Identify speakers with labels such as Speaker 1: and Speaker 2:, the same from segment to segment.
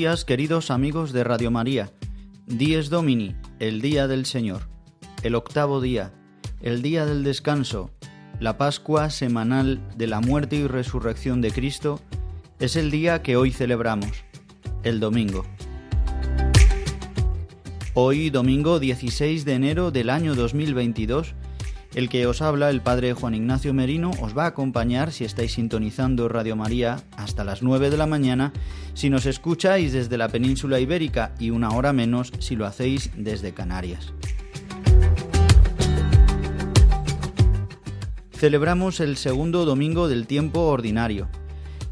Speaker 1: Días, queridos amigos de Radio María. Dies Domini, el día del Señor, el octavo día, el día del descanso, la Pascua semanal de la muerte y resurrección de Cristo, es el día que hoy celebramos, el domingo. Hoy, domingo 16 de enero del año 2022, el que os habla, el Padre Juan Ignacio Merino, os va a acompañar si estáis sintonizando Radio María hasta las 9 de la mañana, si nos escucháis desde la península ibérica y una hora menos si lo hacéis desde Canarias. Celebramos el segundo domingo del tiempo ordinario.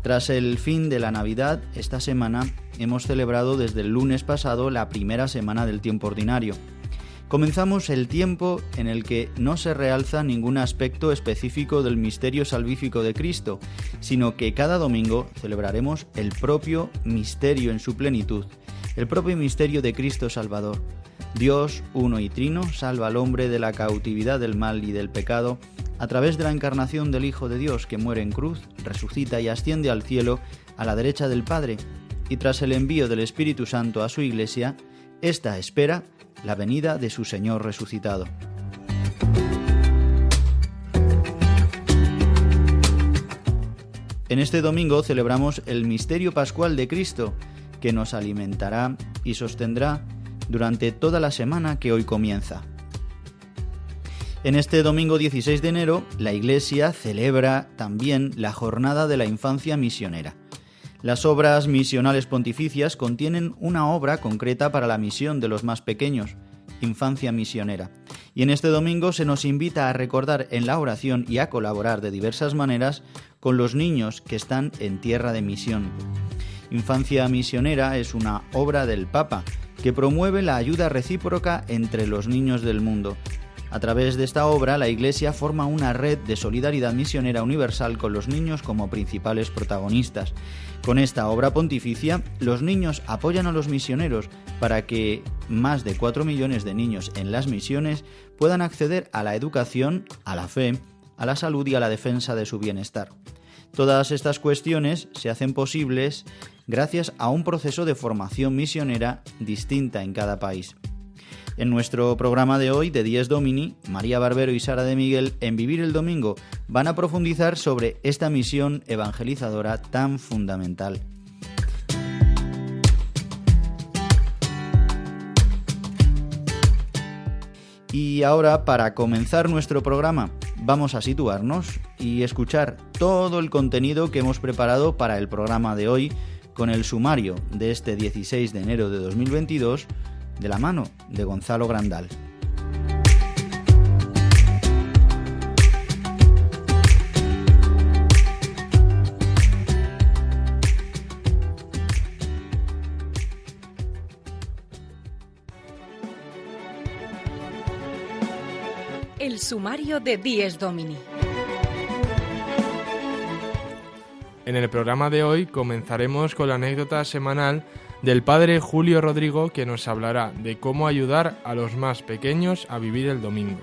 Speaker 1: Tras el fin de la Navidad, esta semana hemos celebrado desde el lunes pasado la primera semana del tiempo ordinario comenzamos el tiempo en el que no se realza ningún aspecto específico del misterio salvífico de Cristo, sino que cada domingo celebraremos el propio misterio en su plenitud, el propio misterio de Cristo Salvador. Dios, uno y trino, salva al hombre de la cautividad del mal y del pecado a través de la encarnación del Hijo de Dios que muere en cruz, resucita y asciende al cielo a la derecha del Padre, y tras el envío del Espíritu Santo a su Iglesia, esta espera la venida de su Señor resucitado. En este domingo celebramos el misterio pascual de Cristo, que nos alimentará y sostendrá durante toda la semana que hoy comienza. En este domingo 16 de enero, la Iglesia celebra también la Jornada de la Infancia Misionera. Las obras misionales pontificias contienen una obra concreta para la misión de los más pequeños, Infancia Misionera. Y en este domingo se nos invita a recordar en la oración y a colaborar de diversas maneras con los niños que están en tierra de misión. Infancia Misionera es una obra del Papa que promueve la ayuda recíproca entre los niños del mundo, a través de esta obra, la Iglesia forma una red de solidaridad misionera universal con los niños como principales protagonistas. Con esta obra pontificia, los niños apoyan a los misioneros para que más de 4 millones de niños en las misiones puedan acceder a la educación, a la fe, a la salud y a la defensa de su bienestar. Todas estas cuestiones se hacen posibles gracias a un proceso de formación misionera distinta en cada país. En nuestro programa de hoy, de 10 Domini, María Barbero y Sara de Miguel, en Vivir el Domingo, van a profundizar sobre esta misión evangelizadora tan fundamental. Y ahora, para comenzar nuestro programa, vamos a situarnos y escuchar todo el contenido que hemos preparado para el programa de hoy con el sumario de este 16 de enero de 2022 de la mano de Gonzalo Grandal.
Speaker 2: El sumario de Dies Domini.
Speaker 3: En el programa de hoy comenzaremos con la anécdota semanal del padre Julio Rodrigo que nos hablará de cómo ayudar a los más pequeños a vivir el domingo.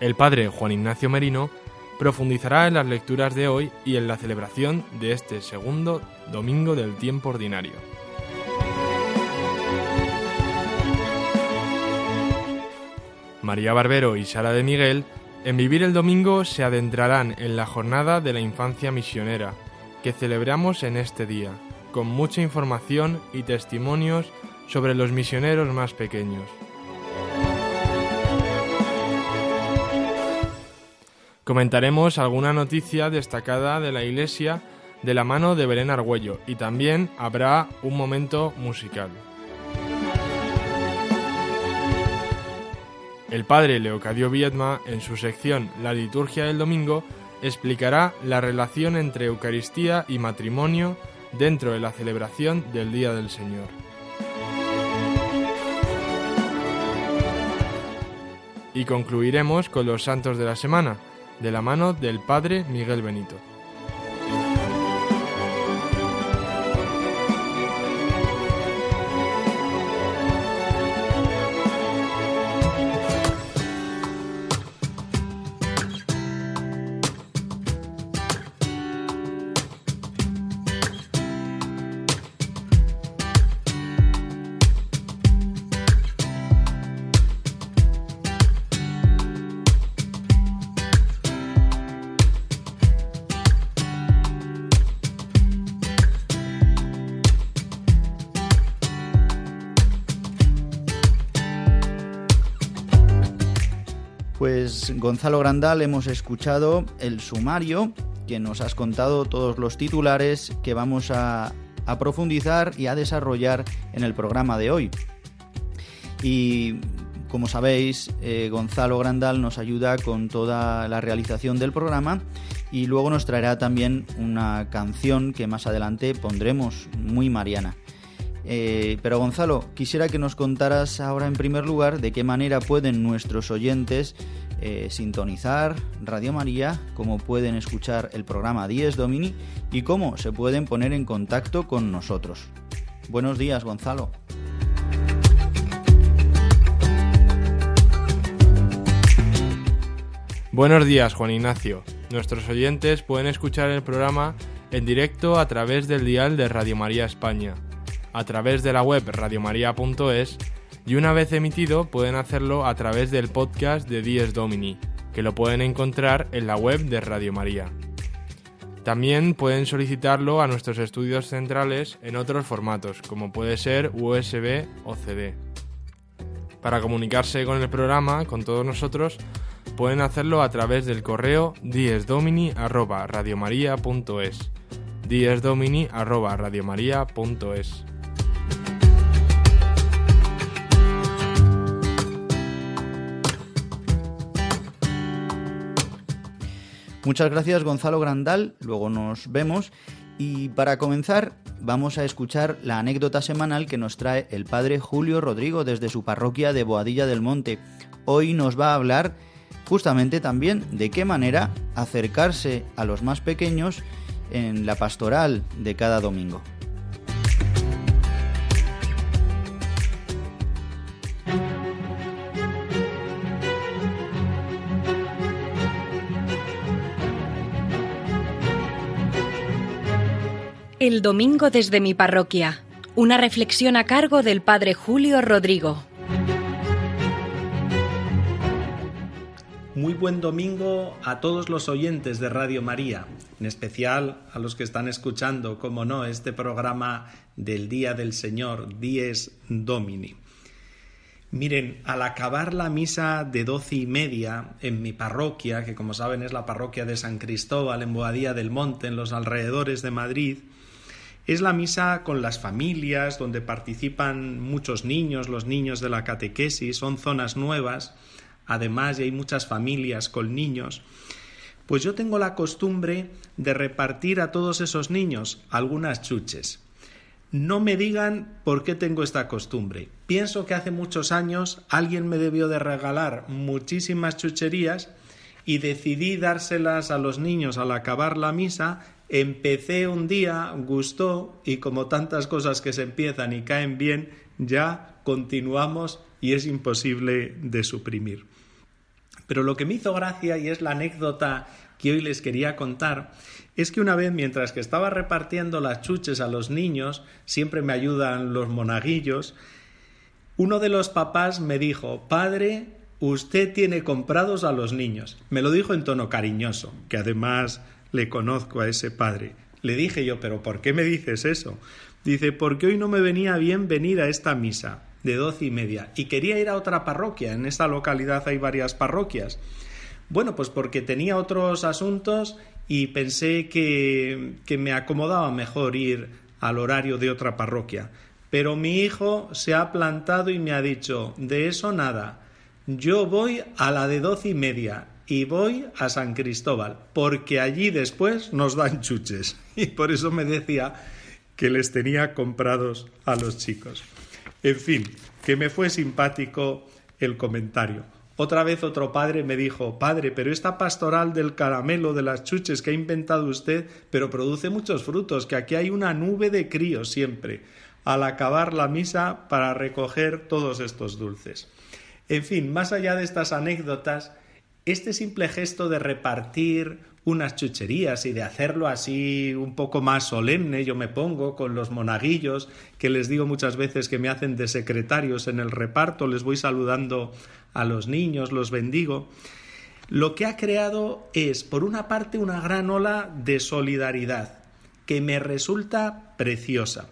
Speaker 3: El padre Juan Ignacio Merino profundizará en las lecturas de hoy y en la celebración de este segundo domingo del tiempo ordinario. María Barbero y Sara de Miguel en Vivir el Domingo se adentrarán en la jornada de la infancia misionera, que celebramos en este día, con mucha información y testimonios sobre los misioneros más pequeños. Comentaremos alguna noticia destacada de la Iglesia de la mano de Belén Argüello y también habrá un momento musical. El padre Leocadio Viedma, en su sección La liturgia del domingo, explicará la relación entre Eucaristía y matrimonio dentro de la celebración del Día del Señor. Y concluiremos con los santos de la semana, de la mano del Padre Miguel Benito.
Speaker 1: Gonzalo Grandal hemos escuchado el sumario que nos has contado todos los titulares que vamos a, profundizar y a desarrollar en el programa de hoy. Y como sabéis, eh, Gonzalo Grandal nos ayuda con toda la realización del programa y luego nos traerá también una canción que más adelante pondremos muy mariana. Eh, pero Gonzalo, quisiera que nos contaras ahora en primer lugar de qué manera pueden nuestros oyentes eh, sintonizar Radio María, cómo pueden escuchar el programa Dies Domini y cómo se pueden poner en contacto con nosotros. Buenos días, Gonzalo.
Speaker 3: Buenos días, Juan Ignacio. Nuestros oyentes pueden escuchar el programa en directo a través del dial de Radio María España, a través de la web radiomaria.es y una vez emitido pueden hacerlo a través del podcast de Dies Domini, que lo pueden encontrar en la web de Radio María. También pueden solicitarlo a nuestros estudios centrales en otros formatos, como puede ser USB o CD. Para comunicarse con el programa, con todos nosotros, pueden hacerlo a través del correo diesdomini@radiomaria.es. diesdomini@radiomaria.es.
Speaker 1: Muchas gracias Gonzalo Grandal, luego nos vemos y para comenzar vamos a escuchar la anécdota semanal que nos trae el padre Julio Rodrigo desde su parroquia de Boadilla del Monte. Hoy nos va a hablar justamente también de qué manera acercarse a los más pequeños en la pastoral de cada domingo.
Speaker 2: El domingo desde mi parroquia. Una reflexión a cargo del Padre Julio Rodrigo.
Speaker 4: Muy buen domingo a todos los oyentes de Radio María, en especial a los que están escuchando, como no, este programa del Día del Señor, Dies Domini. Miren, al acabar la misa de doce y media en mi parroquia, que como saben es la parroquia de San Cristóbal en Boadía del Monte, en los alrededores de Madrid, es la misa con las familias, donde participan muchos niños, los niños de la catequesis, son zonas nuevas, además y hay muchas familias con niños. Pues yo tengo la costumbre de repartir a todos esos niños algunas chuches. No me digan por qué tengo esta costumbre. Pienso que hace muchos años alguien me debió de regalar muchísimas chucherías y decidí dárselas a los niños al acabar la misa Empecé un día, gustó y como tantas cosas que se empiezan y caen bien, ya continuamos y es imposible de suprimir. Pero lo que me hizo gracia y es la anécdota que hoy les quería contar es que una vez mientras que estaba repartiendo las chuches a los niños, siempre me ayudan los monaguillos, uno de los papás me dijo, Padre, usted tiene comprados a los niños. Me lo dijo en tono cariñoso, que además le conozco a ese padre. Le dije yo, pero ¿por qué me dices eso? Dice, porque hoy no me venía bien venir a esta misa de doce y media y quería ir a otra parroquia. En esta localidad hay varias parroquias. Bueno, pues porque tenía otros asuntos y pensé que, que me acomodaba mejor ir al horario de otra parroquia. Pero mi hijo se ha plantado y me ha dicho, de eso nada, yo voy a la de doce y media y voy a San Cristóbal, porque allí después nos dan chuches. Y por eso me decía que les tenía comprados a los chicos. En fin, que me fue simpático el comentario. Otra vez otro padre me dijo, padre, pero esta pastoral del caramelo, de las chuches que ha inventado usted, pero produce muchos frutos, que aquí hay una nube de críos siempre, al acabar la misa para recoger todos estos dulces. En fin, más allá de estas anécdotas, este simple gesto de repartir unas chucherías y de hacerlo así un poco más solemne, yo me pongo con los monaguillos, que les digo muchas veces que me hacen de secretarios en el reparto, les voy saludando a los niños, los bendigo. Lo que ha creado es, por una parte, una gran ola de solidaridad, que me resulta preciosa.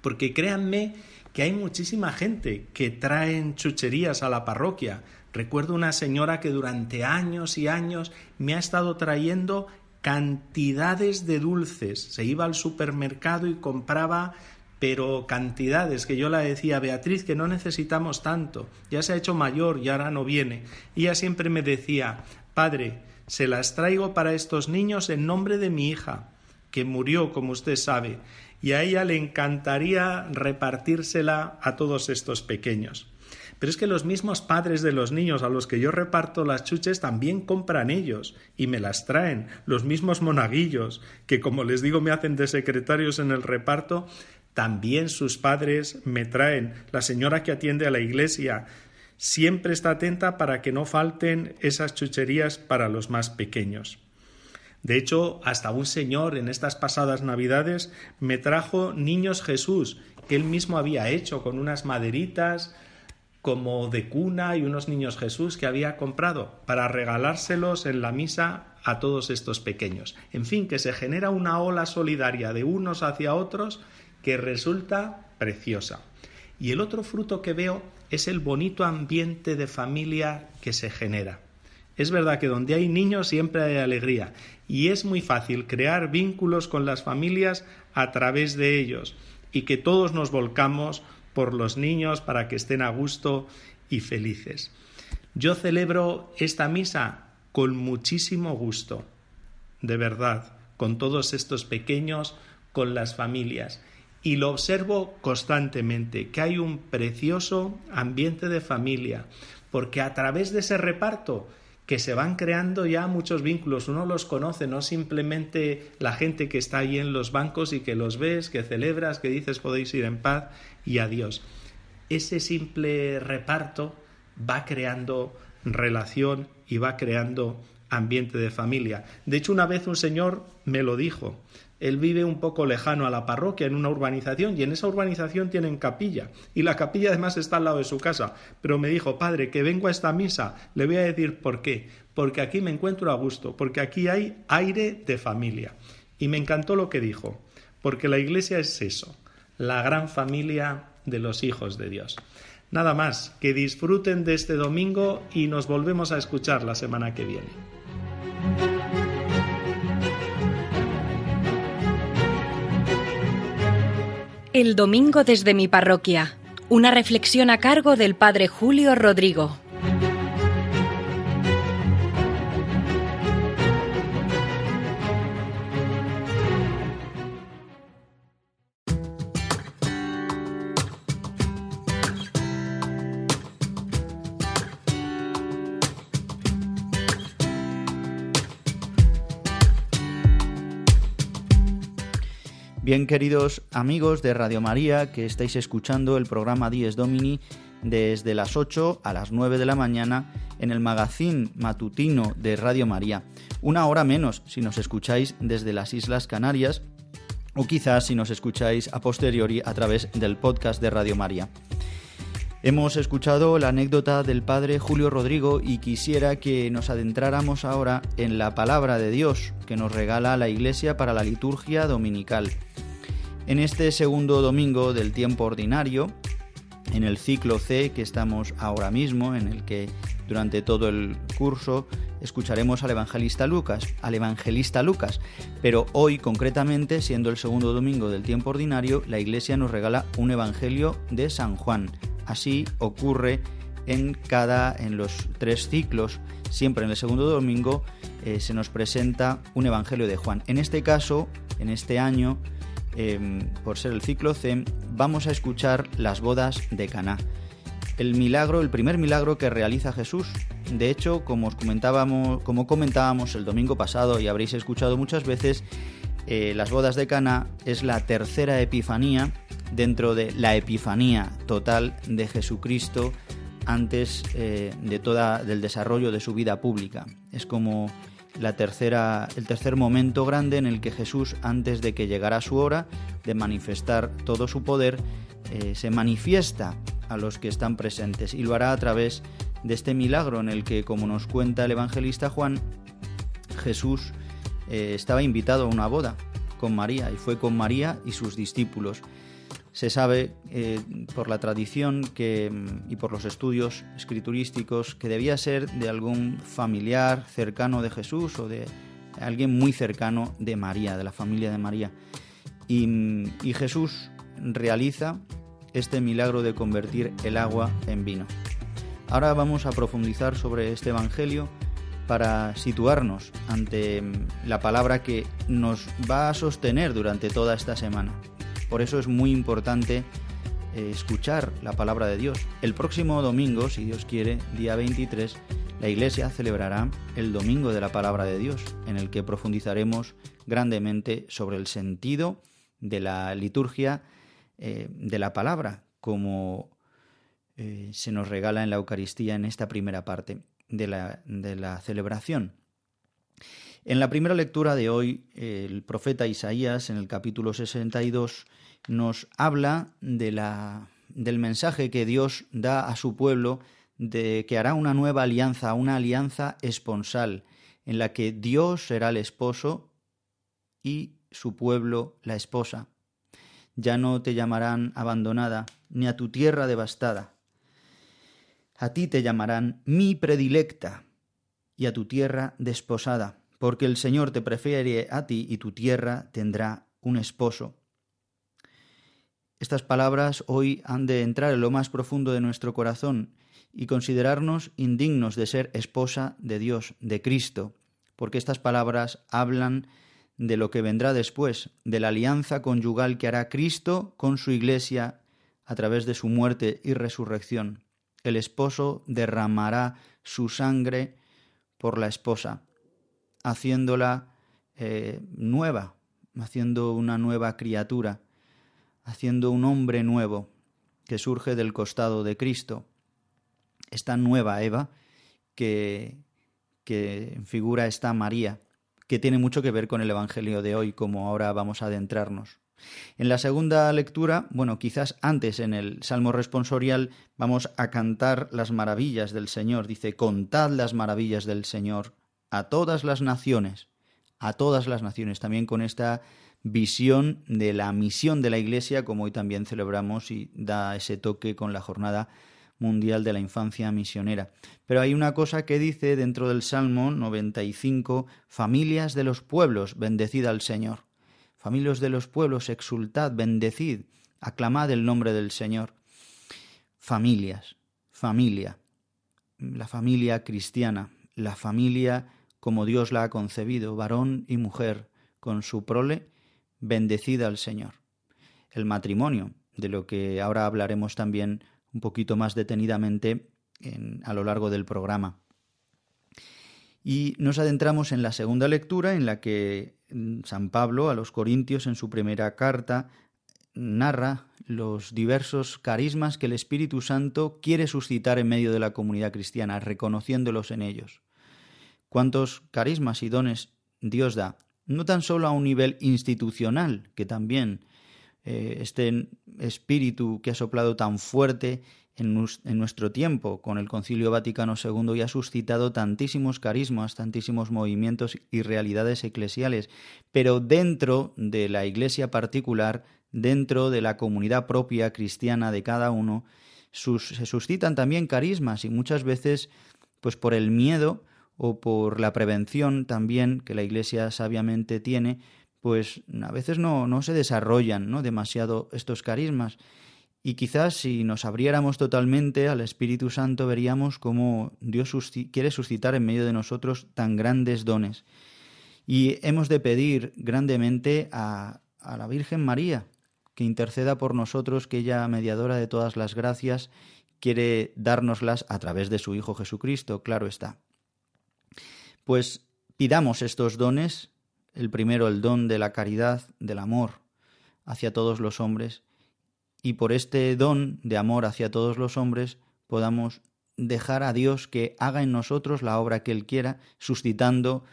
Speaker 4: Porque créanme que hay muchísima gente que traen chucherías a la parroquia. Recuerdo una señora que durante años y años me ha estado trayendo cantidades de dulces. Se iba al supermercado y compraba pero cantidades que yo la decía, Beatriz, que no necesitamos tanto, ya se ha hecho mayor y ahora no viene. Y ella siempre me decía, Padre, se las traigo para estos niños en nombre de mi hija, que murió, como usted sabe, y a ella le encantaría repartírsela a todos estos pequeños. Pero es que los mismos padres de los niños a los que yo reparto las chuches también compran ellos y me las traen, los mismos monaguillos, que como les digo me hacen de secretarios en el reparto, también sus padres me traen. La señora que atiende a la iglesia siempre está atenta para que no falten esas chucherías para los más pequeños. De hecho, hasta un señor en estas pasadas Navidades me trajo niños Jesús, que él mismo había hecho con unas maderitas como de cuna y unos niños Jesús que había comprado para regalárselos en la misa a todos estos pequeños. En fin, que se genera una ola solidaria de unos hacia otros que resulta preciosa. Y el otro fruto que veo es el bonito ambiente de familia que se genera. Es verdad que donde hay niños siempre hay alegría y es muy fácil crear vínculos con las familias a través de ellos y que todos nos volcamos por los niños para que estén a gusto y felices. Yo celebro esta misa con muchísimo gusto, de verdad, con todos estos pequeños, con las familias. Y lo observo constantemente, que hay un precioso ambiente de familia, porque a través de ese reparto que se van creando ya muchos vínculos, uno los conoce, no simplemente la gente que está ahí en los bancos y que los ves, que celebras, que dices podéis ir en paz y adiós. Ese simple reparto va creando relación y va creando ambiente de familia. De hecho, una vez un señor me lo dijo, él vive un poco lejano a la parroquia, en una urbanización, y en esa urbanización tienen capilla. Y la capilla además está al lado de su casa. Pero me dijo, padre, que vengo a esta misa. Le voy a decir por qué. Porque aquí me encuentro a gusto, porque aquí hay aire de familia. Y me encantó lo que dijo, porque la iglesia es eso, la gran familia de los hijos de Dios. Nada más, que disfruten de este domingo y nos volvemos a escuchar la semana que viene.
Speaker 2: El domingo desde mi parroquia. Una reflexión a cargo del Padre Julio Rodrigo.
Speaker 1: Bien, queridos amigos de Radio María, que estáis escuchando el programa Dies Domini desde las 8 a las 9 de la mañana en el magazín matutino de Radio María. Una hora menos si nos escucháis desde las Islas Canarias o quizás si nos escucháis a posteriori a través del podcast de Radio María. Hemos escuchado la anécdota del padre Julio Rodrigo y quisiera que nos adentráramos ahora en la palabra de Dios que nos regala la Iglesia para la liturgia dominical. En este segundo domingo del tiempo ordinario, en el ciclo C que estamos ahora mismo, en el que durante todo el curso escucharemos al evangelista Lucas, al evangelista Lucas, pero hoy concretamente, siendo el segundo domingo del tiempo ordinario, la Iglesia nos regala un evangelio de San Juan. Así ocurre en cada en los tres ciclos, siempre en el segundo domingo eh, se nos presenta un evangelio de Juan. En este caso, en este año, em, por ser el ciclo C, vamos a escuchar las bodas de Caná el milagro, el primer milagro que realiza Jesús. De hecho, como os comentábamos, como comentábamos el domingo pasado y habréis escuchado muchas veces, eh, las bodas de Cana es la tercera epifanía dentro de la epifanía total de Jesucristo antes eh, de toda del desarrollo de su vida pública. Es como la tercera, el tercer momento grande en el que Jesús, antes de que llegara su hora de manifestar todo su poder, eh, se manifiesta a los que están presentes y lo hará a través de este milagro en el que, como nos cuenta el evangelista Juan, Jesús eh, estaba invitado a una boda con María y fue con María y sus discípulos. Se sabe eh, por la tradición que, y por los estudios escriturísticos que debía ser de algún familiar cercano de Jesús o de alguien muy cercano de María, de la familia de María. y Jesús realiza este milagro de convertir el agua en vino. Ahora vamos a profundizar sobre este Evangelio para situarnos ante la palabra que nos va a sostener durante toda esta semana. Por eso es muy importante eh, escuchar la palabra de Dios. El próximo domingo, si Dios quiere, día 23, la Iglesia celebrará el Domingo de la Palabra de Dios, en el que profundizaremos grandemente sobre el sentido de la liturgia eh, de la palabra, como eh, se nos regala en la Eucaristía en esta primera parte de la, de la celebración. En la primera lectura de hoy, el profeta Isaías, en el capítulo 62, nos habla de la, del mensaje que Dios da a su pueblo de que hará una nueva alianza, una alianza esponsal, en la que Dios será el esposo y su pueblo la esposa ya no te llamarán abandonada, ni a tu tierra devastada. A ti te llamarán mi predilecta, y a tu tierra desposada, porque el Señor te prefiere a ti y tu tierra tendrá un esposo. Estas palabras hoy han de entrar en lo más profundo de nuestro corazón y considerarnos indignos de ser esposa de Dios, de Cristo, porque estas palabras hablan de lo que vendrá después, de la alianza conyugal que hará Cristo con su Iglesia a través de su muerte y resurrección. El esposo derramará su sangre por la esposa, haciéndola eh, nueva, haciendo una nueva criatura, haciendo un hombre nuevo que surge del costado de Cristo. Esta nueva Eva que, que figura esta María, que tiene mucho que ver con el Evangelio de hoy, como ahora vamos a adentrarnos. En la segunda lectura, bueno, quizás antes en el Salmo responsorial vamos a cantar las maravillas del Señor. Dice, contad las maravillas del Señor a todas las naciones, a todas las naciones, también con esta visión de la misión de la Iglesia, como hoy también celebramos y da ese toque con la jornada mundial de la infancia misionera. Pero hay una cosa que dice dentro del Salmo 95, familias de los pueblos, bendecid al Señor. Familias de los pueblos, exultad, bendecid, aclamad el nombre del Señor. Familias, familia, la familia cristiana, la familia como Dios la ha concebido, varón y mujer, con su prole, bendecida al Señor. El matrimonio, de lo que ahora hablaremos también un poquito más detenidamente a lo largo del programa. Y nos adentramos en la segunda lectura en la que mm, San Pablo a los Corintios en su primera carta narra los diversos carismas que el Espíritu Santo quiere suscitar en medio de la comunidad cristiana, reconociéndolos en ellos. ¿Cuántos carismas y dones Dios da? No tan solo a un nivel institucional, que también eh, este espíritu que ha soplado tan fuerte en, nuestro tiempo con el Concilio Vaticano II y ha suscitado tantísimos carismas, tantísimos movimientos y realidades eclesiales, pero dentro de la iglesia particular, dentro de la comunidad propia cristiana de cada uno, se suscitan también carismas y muchas veces pues por el miedo o por la prevención también que la Iglesia sabiamente tiene, pues a veces no, no se desarrollan ¿no? demasiado estos carismas. Y quizás si nos abriéramos totalmente al Espíritu Santo veríamos cómo Dios quiere suscitar en medio de nosotros tan grandes dones. Y hemos de pedir grandemente a, a la Virgen María que interceda por nosotros, que ella, mediadora de todas las gracias, quiere dárnoslas a través de su Hijo Jesucristo, claro está. Pues pidamos estos dones, el primero el don de la caridad, del amor hacia todos los hombres, y por este don de amor hacia todos los hombres podamos dejar a Dios que haga en nosotros la obra que Él quiera, suscitando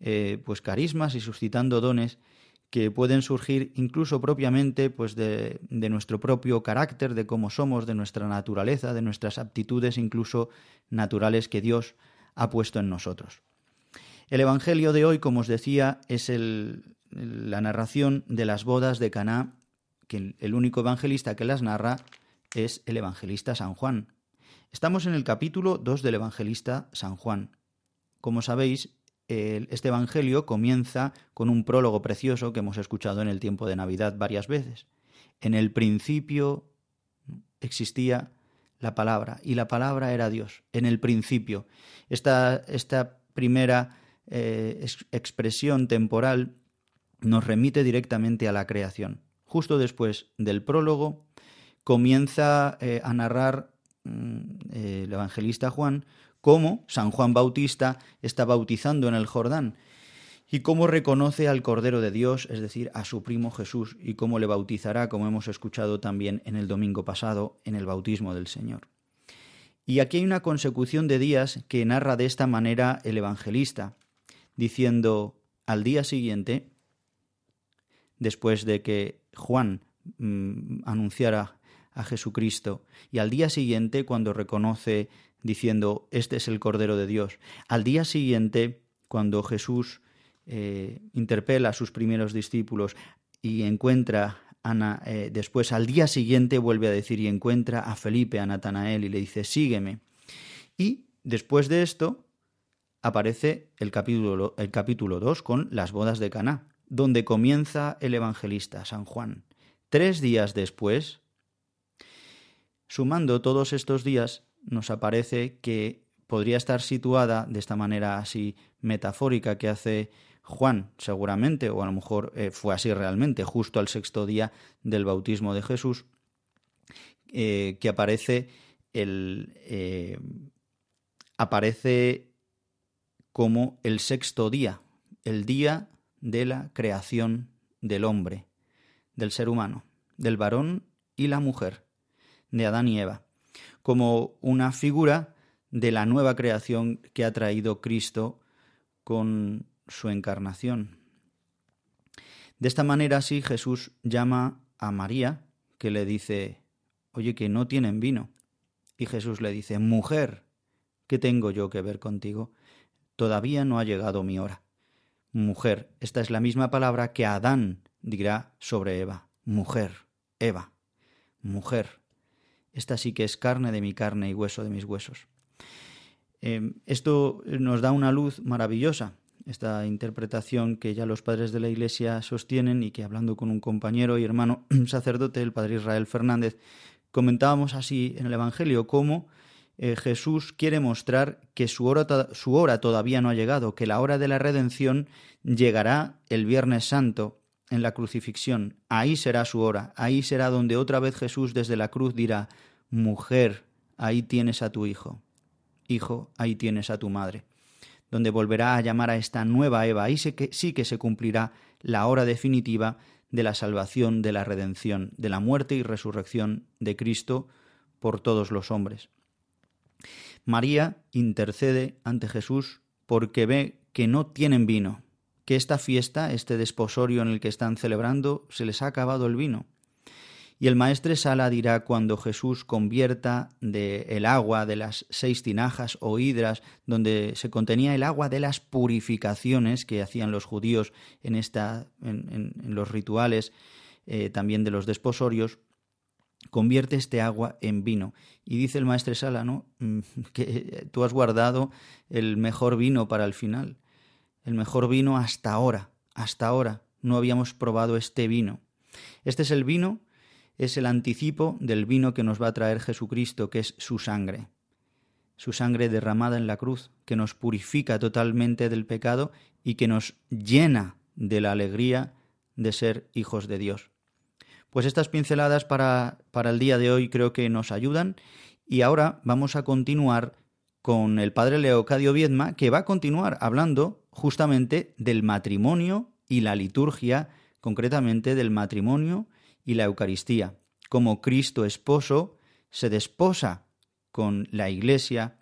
Speaker 1: eh, pues carismas y suscitando dones que pueden surgir incluso propiamente pues de, de, nuestro propio carácter, de cómo somos, de nuestra naturaleza, de nuestras aptitudes incluso naturales que Dios ha puesto en nosotros. El Evangelio de hoy, como os decía, es el, la narración de las bodas de Caná que el único evangelista que las narra es el evangelista San Juan. Estamos en el capítulo 2 del evangelista San Juan. Como sabéis, este evangelio comienza con un prólogo precioso que hemos escuchado en el tiempo de Navidad varias veces. En el principio existía la palabra y la palabra era Dios. En el principio. Esta, esta primera eh, expresión temporal nos remite directamente a la creación justo después del prólogo, comienza eh, a narrar mm, el evangelista Juan cómo San Juan Bautista está bautizando en el Jordán y cómo reconoce al Cordero de Dios, es decir, a su primo Jesús, y cómo le bautizará, como hemos escuchado también en el domingo pasado, en el bautismo del Señor. Y aquí hay una consecución de días que narra de esta manera el evangelista, diciendo, al día siguiente, después de que Juan mm, anunciara a Jesucristo y al día siguiente cuando reconoce diciendo este es el Cordero de Dios, al día siguiente cuando Jesús eh, interpela a sus primeros discípulos y encuentra a, eh, después al día siguiente vuelve a decir y encuentra a Felipe, a Natanael y le dice sígueme. Y después de esto aparece el capítulo, el capítulo 2 con las bodas de Caná donde comienza el evangelista San Juan. Tres días después, sumando todos estos días, nos aparece que podría estar situada de esta manera así metafórica que hace Juan, seguramente, o a lo mejor eh, fue así realmente, justo al sexto día del bautismo de Jesús, eh, que aparece el eh, aparece como el sexto día, el día de la creación del hombre, del ser humano, del varón y la mujer, de Adán y Eva, como una figura de la nueva creación que ha traído Cristo con su encarnación. De esta manera sí Jesús llama a María, que le dice, oye, que no tienen vino. Y Jesús le dice, mujer, ¿qué tengo yo que ver contigo? Todavía no ha llegado mi hora mujer. Esta es la misma palabra que Adán dirá sobre Eva. Mujer, Eva, mujer. Esta sí que es carne de mi carne y hueso de mis huesos. Em, esto nos da una luz maravillosa, esta interpretación que ya los padres de la Iglesia sostienen y que hablando con un compañero y hermano sacerdote, el padre Israel Fernández, comentábamos así en el Evangelio cómo eh, Jesús quiere mostrar que su hora, todavía no ha llegado, que la hora de la redención llegará el Viernes Santo en la crucifixión. Ahí será su hora, ahí será donde otra vez Jesús desde la cruz dirá, mujer, ahí tienes a tu hijo, hijo, ahí tienes a tu madre, donde volverá a llamar a esta nueva Eva, ahí que, sí que se cumplirá la hora definitiva de la salvación, de la redención, de la muerte y resurrección de Cristo por todos los hombres. María intercede ante Jesús porque ve que no tienen vino, que esta fiesta, este desposorio en el que están celebrando, se les ha acabado el vino. Y el maestre Sala dirá cuando Jesús convierta de el agua de las seis tinajas o hidras, donde se contenía el agua de las purificaciones que hacían los judíos en, esta, en, los rituales eh, también de los desposorios, convierte este agua en vino. Y dice el maestro Sala, ¿no? Mm, que tú has guardado el mejor vino para el final, el mejor vino hasta ahora, hasta ahora no habíamos probado este vino. Este es el vino, es el anticipo del vino que nos va a traer Jesucristo, que es su sangre. Su sangre derramada en la cruz, que nos purifica totalmente del pecado y que nos llena de la alegría de ser hijos de Dios. Pues estas pinceladas para, para el día de hoy creo que nos ayudan y ahora vamos a continuar con el padre Leocadio Viedma, que va a continuar hablando justamente del matrimonio y la liturgia, concretamente del matrimonio y la Eucaristía, como Cristo esposo se desposa con la Iglesia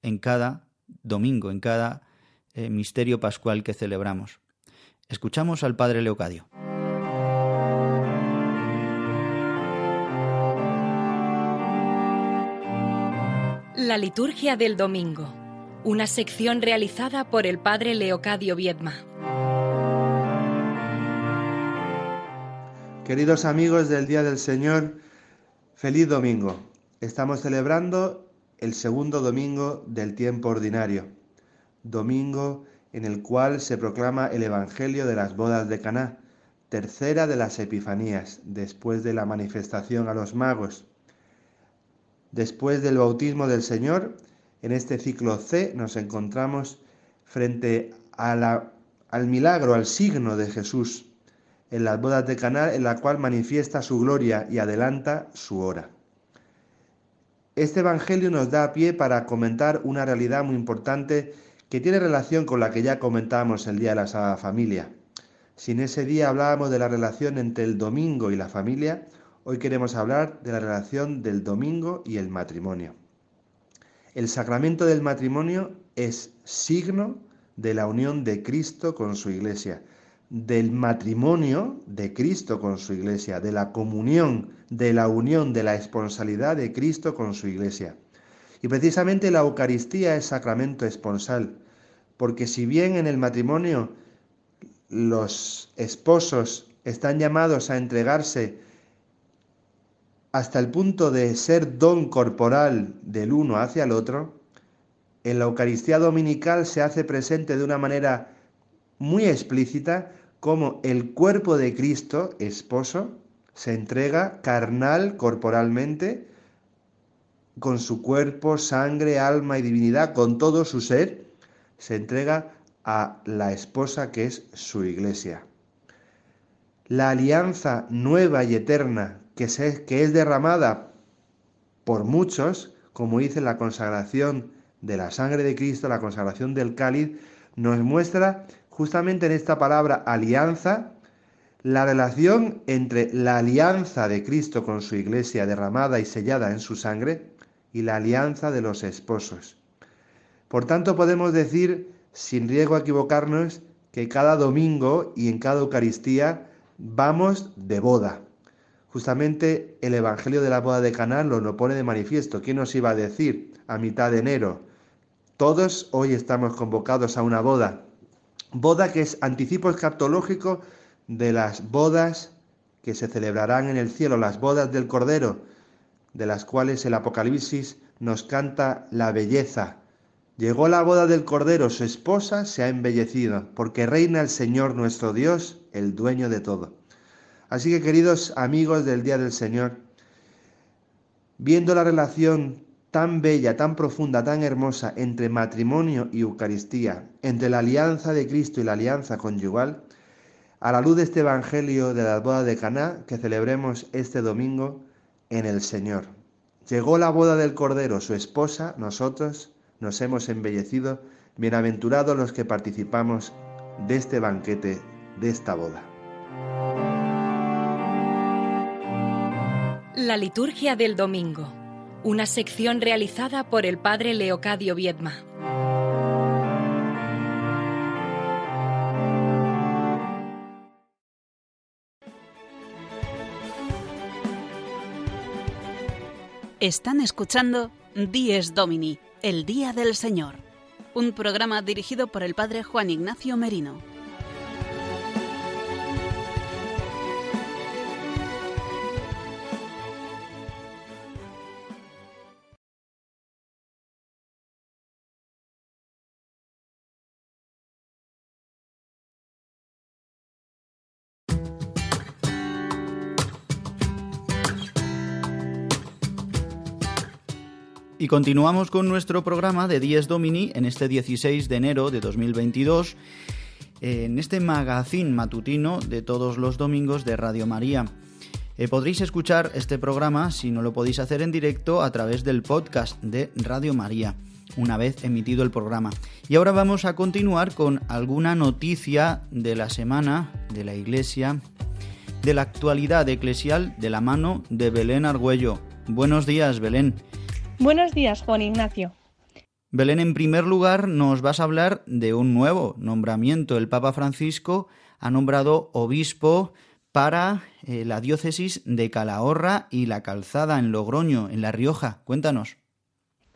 Speaker 1: en cada domingo, en cada eh, misterio pascual que celebramos. Escuchamos al Padre Leocadio.
Speaker 2: La liturgia del domingo, una sección realizada por el Padre Leocadio Viedma.
Speaker 5: Queridos amigos del Día del Señor, feliz domingo. Estamos celebrando el segundo domingo del tiempo ordinario, domingo en el cual se proclama el Evangelio de las bodas de Caná, tercera de las Epifanías, después de la manifestación a los magos. Después del bautismo del Señor, en este ciclo C nos encontramos frente al milagro, al signo de Jesús en las bodas de Caná, en la cual manifiesta su gloria y adelanta su hora. Este Evangelio nos da pie para comentar una realidad muy importante que tiene relación con la que ya comentábamos el Día de la Sagrada Familia. Si en ese día hablábamos de la relación entre el domingo y la familia, hoy queremos hablar de la relación del domingo y el matrimonio. El sacramento del matrimonio es signo de la unión de Cristo con su iglesia del matrimonio de Cristo con su iglesia, de la comunión, de la unión, de la esponsalidad de Cristo con su iglesia. Y precisamente la Eucaristía es sacramento esponsal, porque si bien en el matrimonio los esposos están llamados a entregarse hasta el punto de ser don corporal del uno hacia el otro, en la Eucaristía dominical se hace presente de una manera muy explícita cómo el cuerpo de Cristo, esposo, se entrega carnal, corporalmente, con su cuerpo, sangre, alma y divinidad, con todo su ser, se entrega a la esposa que es su iglesia. La alianza nueva y eterna que, es derramada por muchos, como dice la consagración de la sangre de Cristo, la consagración del cáliz, nos muestra justamente en esta palabra alianza, la relación entre la alianza de Cristo con su iglesia derramada y sellada en su sangre y la alianza de los esposos. Por tanto, podemos decir, sin riesgo a equivocarnos, que cada domingo y en cada Eucaristía vamos de boda. Justamente el Evangelio de la boda de Caná lo pone de manifiesto. ¿Quién nos iba a decir a mitad de enero? Todos hoy estamos convocados a una boda boda que es anticipo escatológico de las bodas que se celebrarán en el cielo, las bodas del Cordero, de las cuales el Apocalipsis nos canta la belleza. Llegó la boda del Cordero, su esposa se ha embellecido, porque reina el Señor nuestro Dios, el dueño de todo. Así que queridos amigos del Día del Señor, viendo la relación tan bella, tan profunda, tan hermosa entre matrimonio y Eucaristía, entre la alianza de Cristo y la alianza conyugal, a la luz de este Evangelio de la boda de Caná que celebremos este domingo en el Señor. Llegó la boda del Cordero, su esposa, nosotros nos hemos embellecido, bienaventurados los que participamos de este banquete, de esta boda.
Speaker 2: La liturgia del domingo una sección realizada por el padre Leocadio Viedma.
Speaker 6: Están escuchando Dies Domini, el Día del Señor, un programa dirigido por el padre Juan Ignacio Merino.
Speaker 1: Y continuamos con nuestro programa de Dies Domini en este 16 de enero de 2022, en este magazine matutino de todos los domingos de Radio María. Eh, podréis escuchar este programa, si no lo podéis hacer en directo, a través del podcast de Radio María, una vez emitido el programa. Y ahora vamos a continuar con alguna noticia de la semana de la Iglesia, de la actualidad eclesial de la mano de Belén Argüello. Buenos días, Belén.
Speaker 7: Buenos días, Juan Ignacio.
Speaker 1: Belén, en primer lugar, nos vas a hablar de un nuevo nombramiento. El Papa Francisco ha nombrado obispo para eh, la diócesis de Calahorra y La Calzada en Logroño, en La Rioja. Cuéntanos.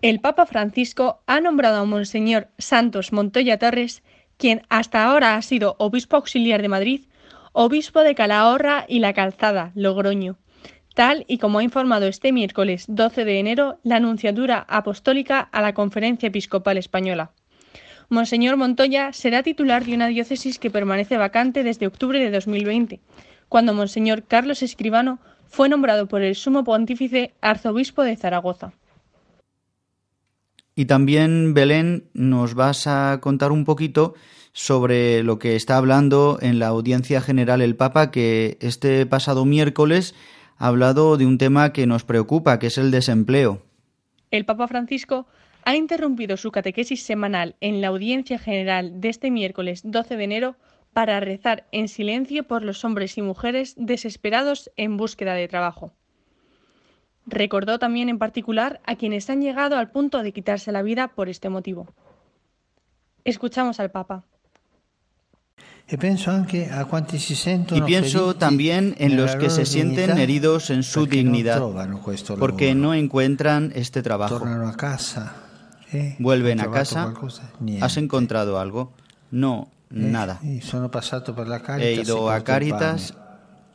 Speaker 7: El Papa Francisco ha nombrado a Monseñor Santos Montoya Torres, quien hasta ahora ha sido obispo auxiliar de Madrid, obispo de Calahorra y La Calzada, Logroño, tal y como ha informado este miércoles 12 de enero la Anunciatura Apostólica a la Conferencia Episcopal Española. Monseñor Montoya será titular de una diócesis que permanece vacante desde octubre de 2020 cuando Monseñor Carlos Escribano fue nombrado por el sumo pontífice arzobispo de Zaragoza.
Speaker 1: Y también, Belén, nos vas a contar un poquito sobre lo que está hablando en la audiencia general el Papa, que este pasado miércoles ha hablado de un tema que nos preocupa, que es el desempleo.
Speaker 7: El Papa Francisco ha interrumpido su catequesis semanal en la audiencia general de este miércoles 12 de enero para rezar en silencio por los hombres y mujeres desesperados en búsqueda de trabajo. Recordó también en particular a quienes han llegado al punto de quitarse la vida por este motivo. Escuchamos al Papa.
Speaker 1: Y pienso también en los que se sienten heridos en su dignidad porque no encuentran este trabajo.
Speaker 8: Eh,
Speaker 1: Vuelven a casa. ¿Has encontrado algo? No,
Speaker 8: Eh,
Speaker 1: Nada. He ido a Caritas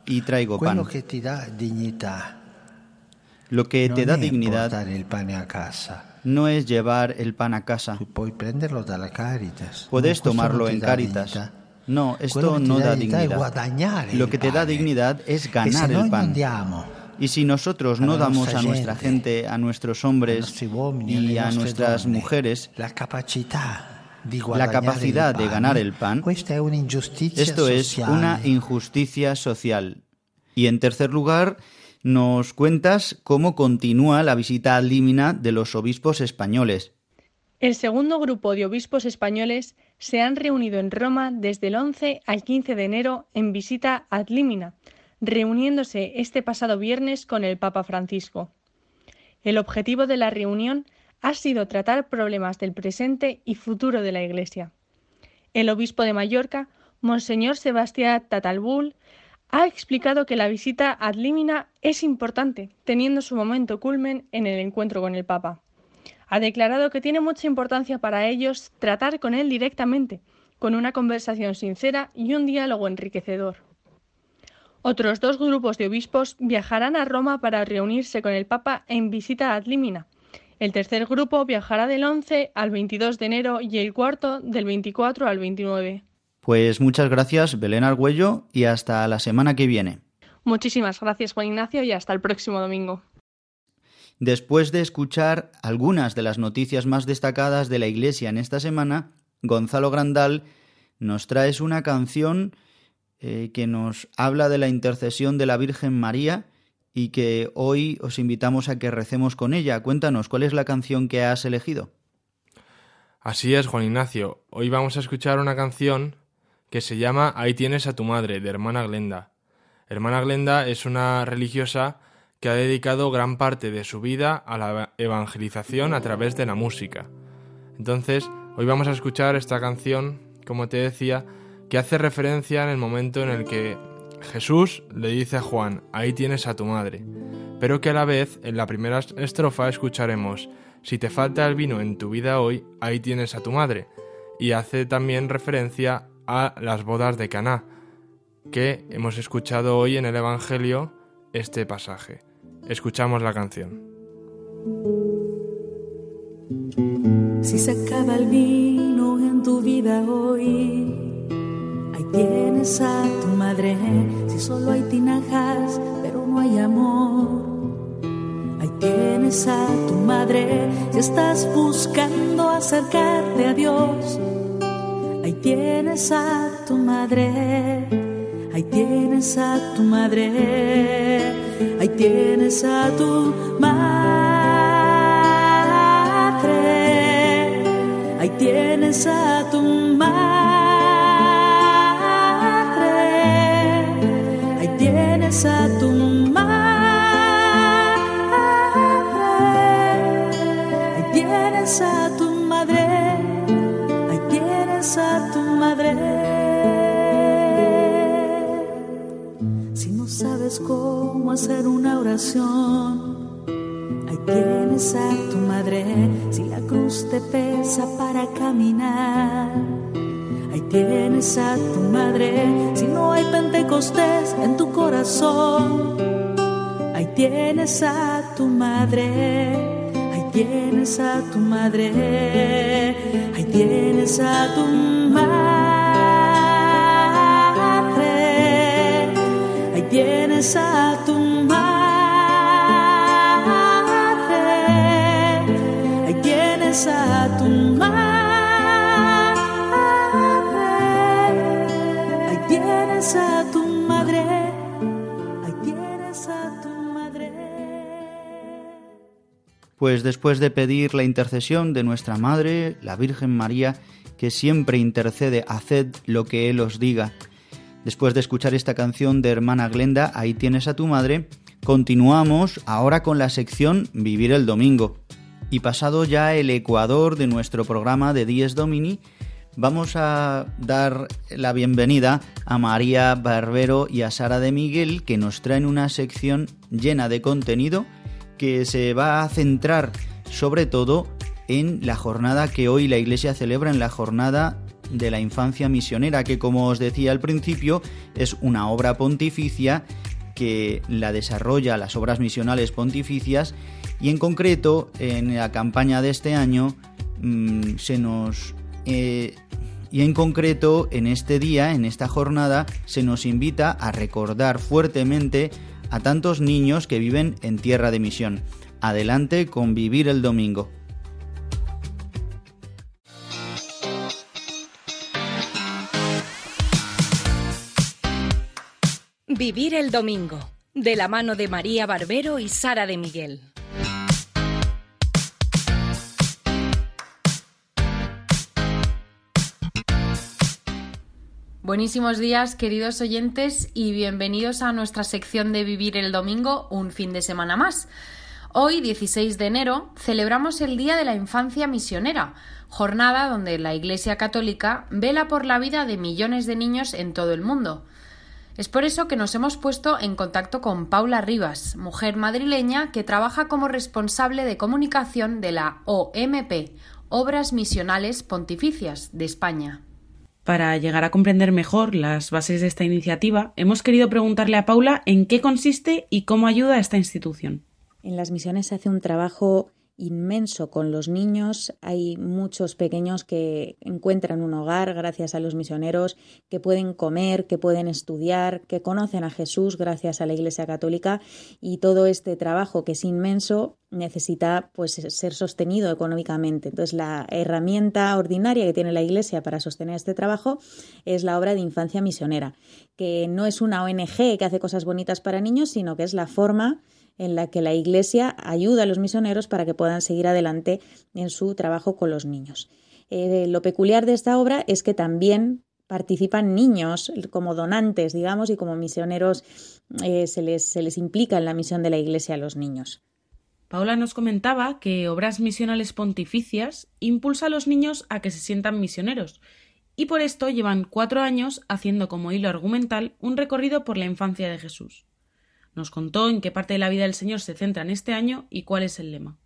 Speaker 1: y traigo pan. Lo que te da dignidad no es llevar el pan a casa. Puedes
Speaker 8: non
Speaker 1: tomarlo en Caritas. No, esto no da dignidad. Lo que te da dignidad es
Speaker 8: se
Speaker 1: ganar el pan. Y si nosotros no damos a nuestra
Speaker 8: gente,
Speaker 1: a nuestros hombres y a nuestras mujeres
Speaker 8: la
Speaker 1: capacidad de ganar el pan, esto es una injusticia social. Y en tercer lugar, nos cuentas cómo continúa la visita ad limina de los obispos españoles.
Speaker 7: El segundo grupo de obispos españoles se han reunido en Roma desde el 11 al 15 de enero en visita ad limina, reuniéndose este pasado viernes con el Papa Francisco. El objetivo de la reunión ha sido tratar problemas del presente y futuro de la Iglesia. El obispo de Mallorca, Monseñor Sebastián Tatalbul, ha explicado que la visita ad limina es importante, teniendo su momento culmen en el encuentro con el Papa. Ha declarado que tiene mucha importancia para ellos tratar con él directamente, con una conversación sincera y un diálogo enriquecedor. Otros dos grupos de obispos viajarán a Roma para reunirse con el Papa en visita ad limina. El tercer grupo viajará del 11 al 22 de enero y el cuarto del 24 al 29.
Speaker 1: Pues muchas gracias, Belén Argüello, y hasta la semana que viene.
Speaker 7: Muchísimas gracias, Juan Ignacio, y hasta el próximo domingo.
Speaker 1: Después de escuchar algunas de las noticias más destacadas de la Iglesia en esta semana, Gonzalo Grandal nos traes una canción eh, que nos habla de la intercesión de la Virgen María y que hoy os invitamos a que recemos con ella. Cuéntanos, ¿cuál es la canción que has elegido?
Speaker 3: Así es, Juan Ignacio. Hoy vamos a escuchar una canción que se llama Ahí tienes a tu madre, de Hermana Glenda. Hermana Glenda es una religiosa que ha dedicado gran parte de su vida a la evangelización a través de la música. Entonces, hoy vamos a escuchar esta canción, como te decía, que hace referencia en el momento en el que Jesús le dice a Juan, ahí tienes a tu madre, pero que a la vez en la primera estrofa escucharemos, si te falta el vino en tu vida hoy, ahí tienes a tu madre, y hace también referencia a las bodas de Caná, que hemos escuchado hoy en el Evangelio este pasaje. Escuchamos la canción.
Speaker 9: Si se acaba el vino en tu vida hoy, ahí tienes a tu madre. Si solo hay tinajas, pero no hay amor, ahí tienes a tu madre. Si estás buscando acercarte a Dios, ahí tienes a tu madre. Ahí tienes a tu madre. Ahí tienes a tu madre. Ahí tienes a tu madre. Ahí tienes a tu sabes cómo hacer una oración, ahí tienes a tu madre. Si la cruz te pesa para caminar, ahí tienes a tu madre. Si no hay pentecostés en tu corazón, ahí tienes a tu madre. Ahí tienes a tu madre. Ahí tienes a tu madre. Ahí tienes a tu madre. Ahí tienes a tu madre. Ahí tienes a tu madre. Ahí tienes a tu madre.
Speaker 1: Pues después de pedir la intercesión de nuestra Madre, la Virgen María, que siempre intercede, haced lo que Él os diga. Después de escuchar esta canción de hermana Glenda, ahí tienes a tu madre, continuamos ahora con la sección Vivir el Domingo. Y pasado ya el ecuador de nuestro programa de Dies Domini, vamos a dar la bienvenida a María Barbero y a Sara de Miguel, que nos traen una sección llena de contenido que se va a centrar sobre todo en la jornada que hoy la Iglesia celebra, en la jornada de la infancia misionera, que como os decía al principio es una obra pontificia que la desarrolla las obras misionales pontificias y en concreto en la campaña de este año mmm, se nos... Eh, y en concreto en este día, en esta jornada, se nos invita a recordar fuertemente a tantos niños que viven en tierra de misión. Adelante con Vivir el Domingo.
Speaker 2: Vivir el Domingo, de la mano de María Barbero y Sara de Miguel.
Speaker 10: Buenísimos días, queridos oyentes, y bienvenidos a nuestra sección de Vivir el Domingo, un fin de semana más. Hoy, 16 de enero, celebramos el Día de la Infancia Misionera, jornada donde la Iglesia Católica vela por la vida de millones de niños en todo el mundo. Es por eso que nos hemos puesto en contacto con Paula Rivas, mujer madrileña que trabaja como responsable de comunicación de la OMP, Obras Misionales Pontificias de España.
Speaker 11: Para llegar a comprender mejor las bases de esta iniciativa, hemos querido preguntarle a Paula en qué consiste y cómo ayuda a esta institución.
Speaker 12: En las misiones se hace un trabajo inmenso con los niños. Hay muchos pequeños que encuentran un hogar gracias a los misioneros, que pueden comer, que pueden estudiar, que conocen a Jesús gracias a la Iglesia Católica y todo este trabajo que es inmenso necesita pues ser sostenido económicamente. Entonces la herramienta ordinaria que tiene la Iglesia para sostener este trabajo es la obra de infancia misionera, que no es una ONG que hace cosas bonitas para niños, sino que es la forma en la que la Iglesia ayuda a los misioneros para que puedan seguir adelante en su trabajo con los niños. Eh, lo peculiar de esta obra es que también participan niños como donantes, digamos, y como misioneros eh, se, les, se les implica en la misión de la Iglesia a los niños.
Speaker 11: Paula nos comentaba que Obras Misionales Pontificias impulsa a los niños a que se sientan misioneros y por esto llevan cuatro años haciendo como hilo argumental un recorrido por la infancia de Jesús. Nos contó en qué parte de la vida del Señor se centra en este año y cuál es el lema.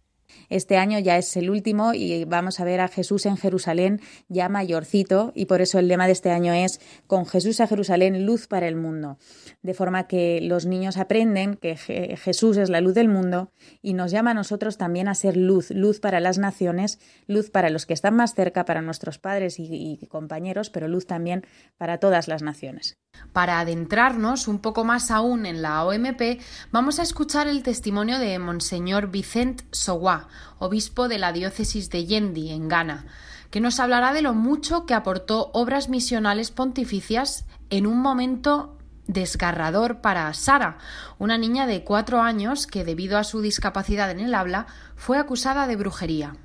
Speaker 12: Este año ya es el último y vamos a ver a Jesús en Jerusalén ya mayorcito y por eso el lema de este año es con Jesús a Jerusalén, luz para el mundo. De forma que los niños aprenden que Jesús es la luz del mundo y nos llama a nosotros también a ser luz, luz para las naciones, luz para los que están más cerca, para nuestros padres y, y compañeros, pero luz también para todas las naciones.
Speaker 10: Para adentrarnos un poco más aún en la OMP, vamos a escuchar el testimonio de Monseñor Vicent Sowá, obispo de la diócesis de Yendi, en Ghana, que nos hablará de lo mucho que aportó obras misionales pontificias en un momento desgarrador para Sara, una niña de cuatro años que, debido a su discapacidad en el habla, fue acusada de brujería.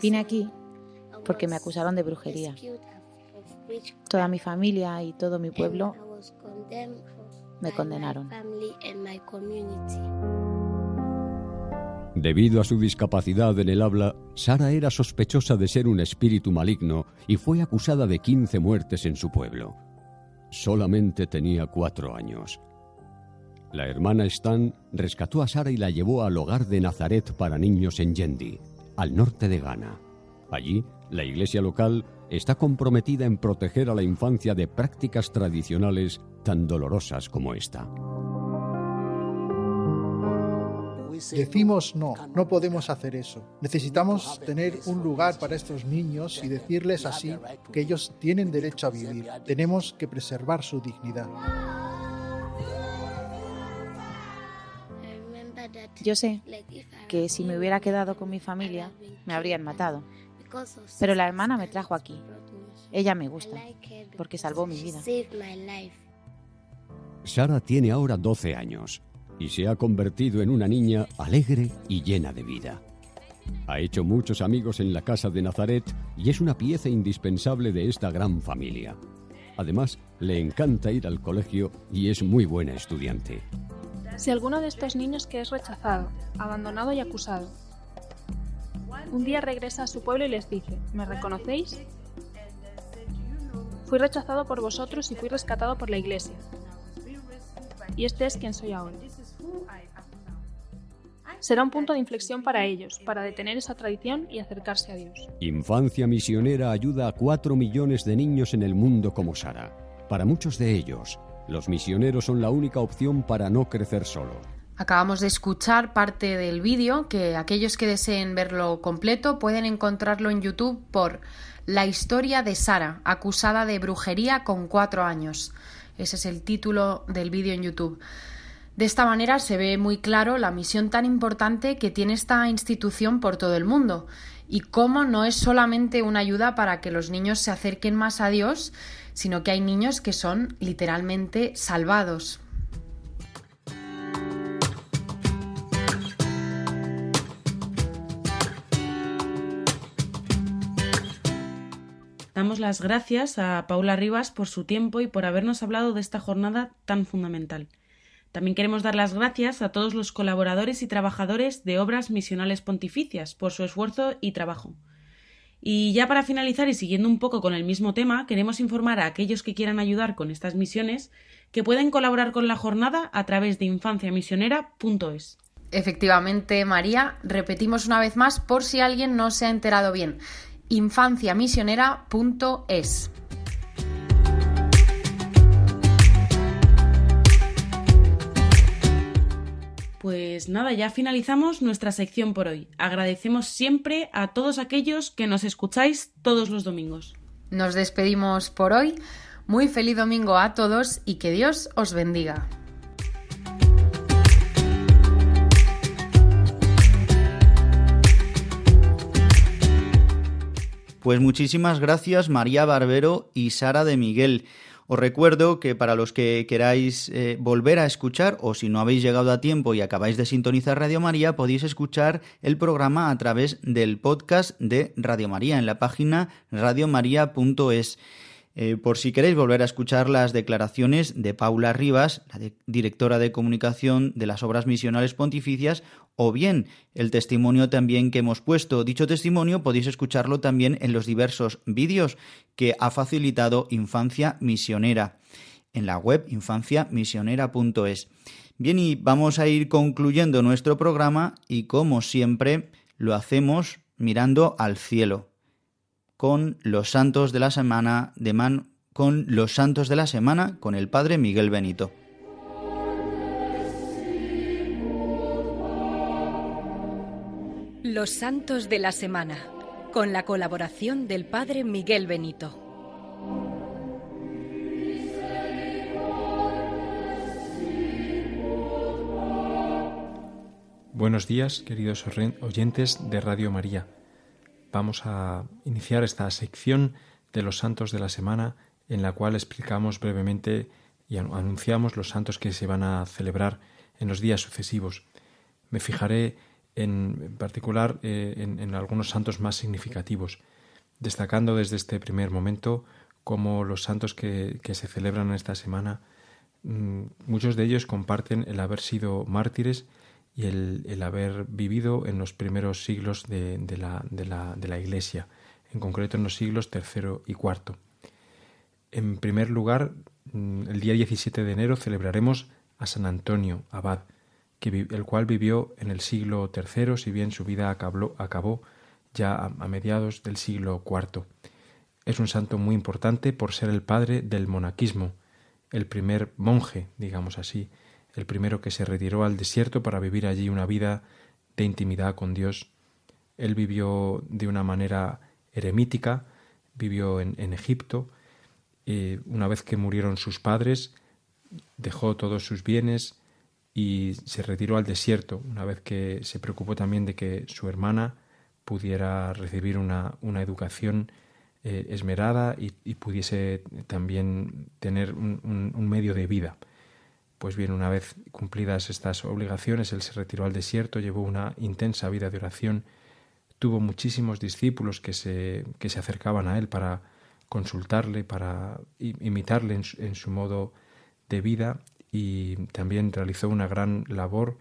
Speaker 13: Vine aquí porque me acusaron de brujería. Toda mi familia y todo mi pueblo me condenaron.
Speaker 14: Debido a su discapacidad en el habla, Sara era sospechosa de ser un espíritu maligno y fue acusada de 15 muertes en su pueblo. Solamente tenía cuatro años. La hermana Stan rescató a Sara y la llevó al hogar de Nazaret para niños en Yendi, al norte de Ghana. Allí, la iglesia local está comprometida en proteger a la infancia de prácticas tradicionales tan dolorosas como esta.
Speaker 15: Decimos no, no podemos hacer eso. Necesitamos tener un lugar para estos niños y decirles así que ellos tienen derecho a vivir. Tenemos que preservar su dignidad.
Speaker 13: Yo sé que si me hubiera quedado con mi familia, me habrían matado. Pero la hermana me trajo aquí. Ella me gusta, porque salvó mi vida.
Speaker 14: Sara tiene ahora 12 años y se ha convertido en una niña alegre y llena de vida. Ha hecho muchos amigos en la casa de Nazaret y es una pieza indispensable de esta gran familia. Además, le encanta ir al colegio y es muy buena estudiante.
Speaker 16: Si alguno de estos niños que es rechazado, abandonado y acusado, un día regresa a su pueblo y les dice, ¿me reconocéis? Fui rechazado por vosotros y fui rescatado por la iglesia. Y este es quien soy ahora. Será un punto de inflexión para ellos, para detener esa tradición y acercarse a Dios.
Speaker 14: Infancia Misionera ayuda a cuatro millones de niños en el mundo como Sara. Para muchos de ellos, los misioneros son la única opción para no crecer solo.
Speaker 10: Acabamos de escuchar parte del vídeo que aquellos que deseen verlo completo pueden encontrarlo en YouTube por La historia de Sara, acusada de brujería con cuatro años. Ese es el título del vídeo en YouTube. De esta manera se ve muy claro la misión tan importante que tiene esta institución por todo el mundo y cómo no es solamente una ayuda para que los niños se acerquen más a Dios, sino que hay niños que son literalmente salvados.
Speaker 11: Las gracias a Paula Rivas por su tiempo y por habernos hablado de esta jornada tan fundamental. También queremos dar las gracias a todos los colaboradores y trabajadores de Obras Misionales Pontificias por su esfuerzo y trabajo. Y ya para finalizar y siguiendo un poco con el mismo tema, queremos informar a aquellos que quieran ayudar con estas misiones que pueden colaborar con la jornada a través de infanciamisionera.es.
Speaker 10: Efectivamente, María, repetimos una vez más por si alguien no se ha enterado bien infanciamisionera.es.
Speaker 11: Pues nada, ya finalizamos nuestra sección por hoy. Agradecemos siempre a todos aquellos que nos escucháis todos los domingos.
Speaker 10: Nos despedimos por hoy. Muy feliz domingo a todos y que Dios os bendiga.
Speaker 1: Pues muchísimas gracias María Barbero y Sara de Miguel. Os recuerdo que para los que queráis eh, volver a escuchar o si no habéis llegado a tiempo y acabáis de sintonizar Radio María, podéis escuchar el programa a través del podcast de Radio María en la página radiomaria.es. Eh, por si queréis volver a escuchar las declaraciones de Paula Rivas, la directora de comunicación de las obras misionales pontificias, o bien el testimonio también que hemos puesto. Dicho testimonio podéis escucharlo también en los diversos vídeos que ha facilitado Infancia Misionera en la web infanciamisionera.es. Bien, y vamos a ir concluyendo nuestro programa y como siempre lo hacemos mirando al cielo con los santos de la semana de Man con los santos de la semana con el padre Miguel Benito.
Speaker 2: Los santos de la semana con la colaboración del padre Miguel Benito.
Speaker 17: Buenos días, queridos oyentes de Radio María. Vamos a iniciar esta sección de los santos de la semana en la cual explicamos brevemente y anunciamos los santos que se van a celebrar en los días sucesivos. Me fijaré en, particular eh, en, algunos santos más significativos, destacando desde este primer momento como los santos que, se celebran esta semana, mm, muchos de ellos comparten el haber sido mártires y el, haber vivido en los primeros siglos de, la, Iglesia, en concreto en los siglos tercero y cuarto. En primer lugar, mm, el día 17 de enero celebraremos a San Antonio, abad, el cual vivió en el siglo III, si bien su vida acabó, acabó ya a, a, mediados del siglo IV. Es un santo muy importante por ser el padre del monaquismo, el primer monje, digamos así, el primero que se retiró al desierto para vivir allí una vida de intimidad con Dios. Él vivió de una manera eremítica, vivió en, Egipto, y una vez que murieron sus padres, dejó todos sus bienes y se retiró al desierto, una vez que se preocupó también de que su hermana pudiera recibir una, una educación eh, esmerada y, pudiese también tener un medio de vida. Pues bien, una vez cumplidas estas obligaciones, él se retiró al desierto, llevó una intensa vida de oración, tuvo muchísimos discípulos que se, que se acercaban a él para consultarle, para imitarle en su, modo de vida y también realizó una gran labor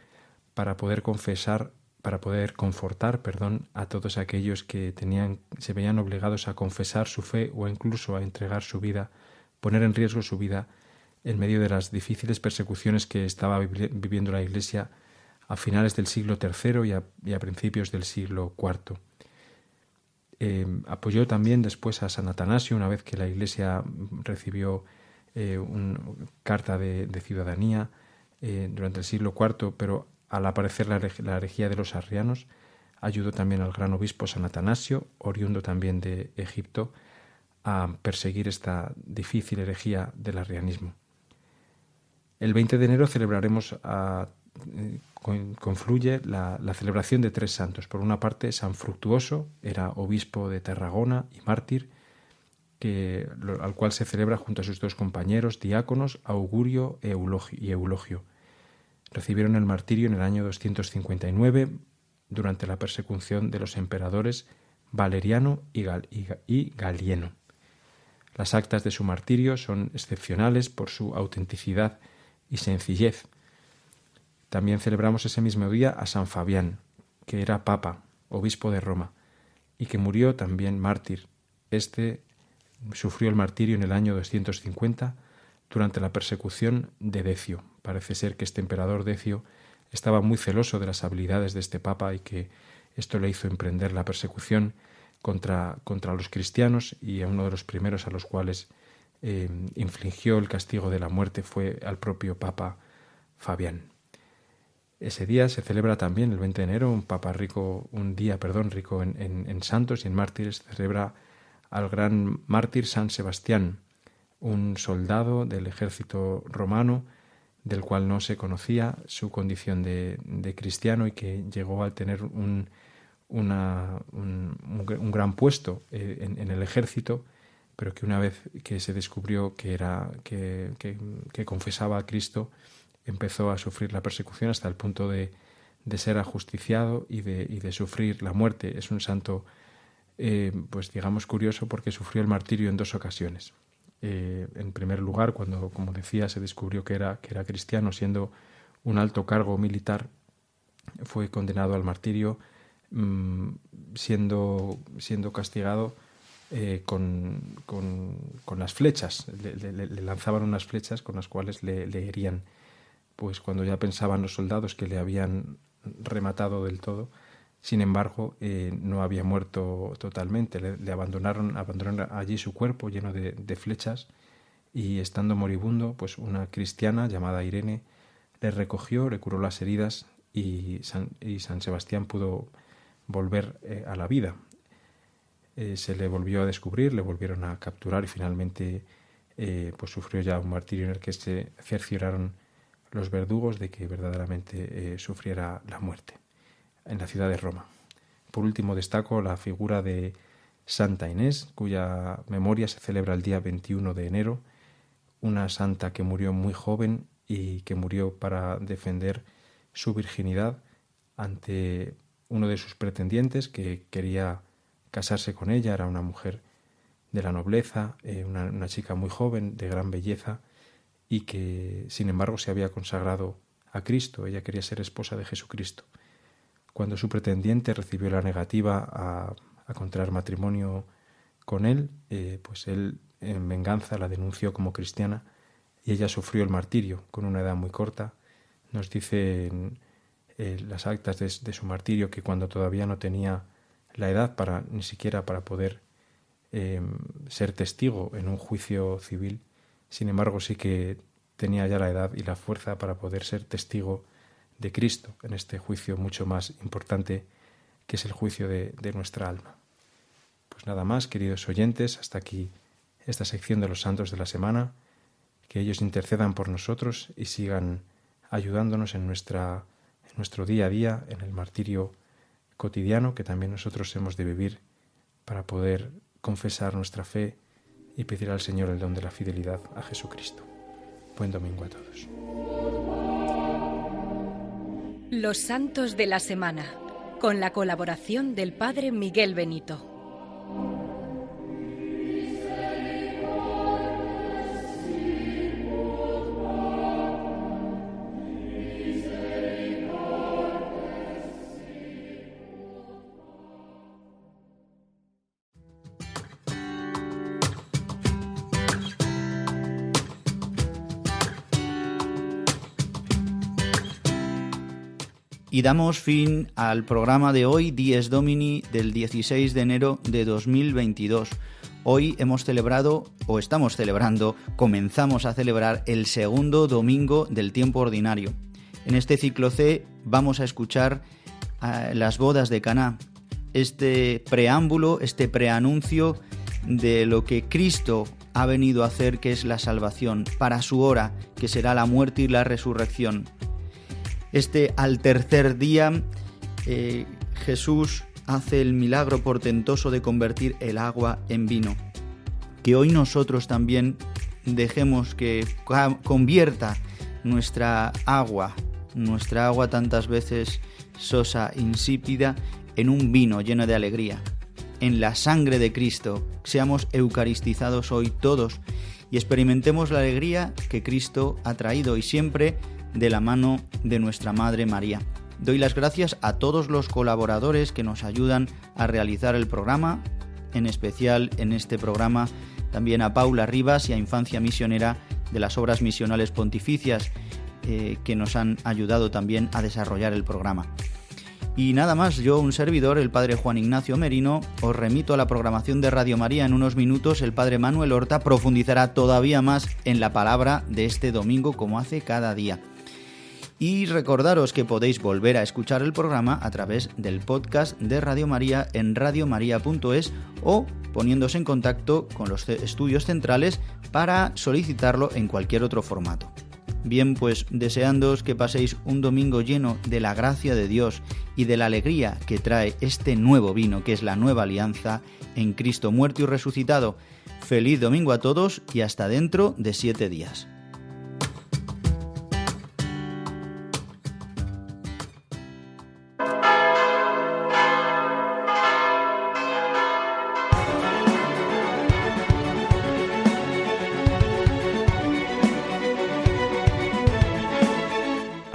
Speaker 17: para poder confesar, para poder confortar, perdón, a todos aquellos que tenían, se veían obligados a confesar su fe o incluso a entregar su vida, poner en riesgo su vida en medio de las difíciles persecuciones que estaba viviendo la Iglesia a finales del siglo III y a, principios del siglo IV. Em, apoyó también después a San Atanasio una vez que la Iglesia recibió eh, una carta de, ciudadanía eh, durante el siglo IV, pero al aparecer la, la herejía de los arrianos, ayudó también al gran obispo San Atanasio, oriundo también de Egipto, a perseguir esta difícil herejía del arrianismo. El 20 de enero celebraremos, eh, confluye la, celebración de tres santos. Por una parte, San Fructuoso, era obispo de Tarragona y mártir, que, al cual se celebra junto a sus dos compañeros diáconos, Augurio y Eulogio. Recibieron el martirio en el año 259 durante la persecución de los emperadores Valeriano y, y Galieno. Las actas de su martirio son excepcionales por su autenticidad y sencillez. También celebramos ese mismo día a San Fabián, que era papa, obispo de Roma, y que murió también mártir. Este sufrió el martirio en el año 250 durante la persecución de Decio. Parece ser que este emperador Decio estaba muy celoso de las habilidades de este papa y que esto le hizo emprender la persecución contra, contra los cristianos y a uno de los primeros a los cuales eh, infligió el castigo de la muerte fue al propio Papa Fabián. Ese día se celebra también, el 20 de enero, un papa rico, un día, perdón, rico en, santos y en mártires, celebra al gran mártir San Sebastián, un soldado del ejército romano, del cual no se conocía su condición de, cristiano y que llegó a tener un, un, gran puesto eh, en, el ejército pero que una vez que se descubrió que era que, confesaba a Cristo, empezó a sufrir la persecución hasta el punto de, ser ajusticiado y de, sufrir la muerte. Es un santo, eh, pues digamos, curioso porque sufrió el martirio en dos ocasiones. Eh, en primer lugar, cuando, como decía, se descubrió que era, que era cristiano, siendo un alto cargo militar, fue condenado al martirio, mm, siendo, siendo castigado eh, con, con, las flechas. Le, lanzaban unas flechas con las cuales le, herían. Pues cuando ya pensaban los soldados que le habían rematado del todo, sin embargo, eh, no había muerto totalmente. Le, abandonaron, abandonaron allí su cuerpo lleno de, flechas y estando moribundo, pues una cristiana llamada Irene le recogió, le curó las heridas y San, y San Sebastián pudo volver eh, a la vida. Eh, se le volvió a descubrir, le volvieron a capturar y finalmente eh, pues sufrió ya un martirio en el que se cercioraron los verdugos de que verdaderamente eh, sufriera la muerte. en la ciudad de Roma. Por último, destaco la figura de Santa Inés, cuya memoria se celebra el día 21 de enero, una santa que murió muy joven y que murió para defender su virginidad ante uno de sus pretendientes que quería casarse con ella, era una mujer de la nobleza, eh, una, una, chica muy joven, de gran belleza, y que sin embargo se había consagrado a Cristo, ella quería ser esposa de Jesucristo. Cuando su pretendiente recibió la negativa a, contraer matrimonio con él, eh, pues él en venganza la denunció como cristiana y ella sufrió el martirio con una edad muy corta. Nos dice en eh, las actas de, su martirio que cuando todavía no tenía la edad para ni siquiera para poder eh, ser testigo en un juicio civil, sin embargo sí que tenía ya la edad y la fuerza para poder ser testigo de Cristo en este juicio mucho más importante que es el juicio de, de nuestra alma. Pues nada más, queridos oyentes, hasta aquí esta sección de los santos de la semana, que ellos intercedan por nosotros y sigan ayudándonos en, nuestra, en nuestro día a día, en el martirio cotidiano que también nosotros hemos de vivir para poder confesar nuestra fe y pedir al Señor el don de la fidelidad a Jesucristo. Buen domingo a todos.
Speaker 2: Los santos de la semana, con la colaboración del Padre Miguel Benito.
Speaker 1: Y damos fin al programa de hoy, Dies Domini, del 16 de enero de 2022. Hoy hemos celebrado, o estamos celebrando, comenzamos a celebrar el segundo domingo del tiempo ordinario. En este ciclo C vamos a escuchar uh, las bodas de Caná, este preámbulo, este preanuncio de lo que Cristo ha venido a hacer, que es la salvación, para su hora, que será la muerte y la resurrección. Este al tercer día eh, Jesús hace el milagro portentoso de convertir el agua en vino. Que hoy nosotros también dejemos que convierta nuestra agua, nuestra agua tantas veces sosa, insípida, en un vino lleno de alegría. En la sangre de Cristo, seamos eucaristizados hoy todos y experimentemos la alegría que Cristo ha traído y siempre de la mano de nuestra Madre María. Doy las gracias a todos los colaboradores que nos ayudan a realizar el programa, en especial en este programa también a Paula Rivas y a Infancia Misionera de las Obras Misionales Pontificias, eh, que nos han ayudado también a desarrollar el programa. Y nada más, yo, un servidor, el padre Juan Ignacio Merino, os remito a la programación de Radio María. En unos minutos el padre Manuel Horta profundizará todavía más en la palabra de este domingo como hace cada día. Y recordaros que podéis volver a escuchar el programa a través del podcast de Radio María en radiomaria.es o poniéndose en contacto con los estudios centrales para solicitarlo en cualquier otro formato. Bien, pues deseándoos que paséis un domingo lleno de la gracia de Dios y de la alegría que trae este nuevo vino que es la nueva alianza en Cristo muerto y resucitado. Feliz domingo a todos y hasta dentro de siete días.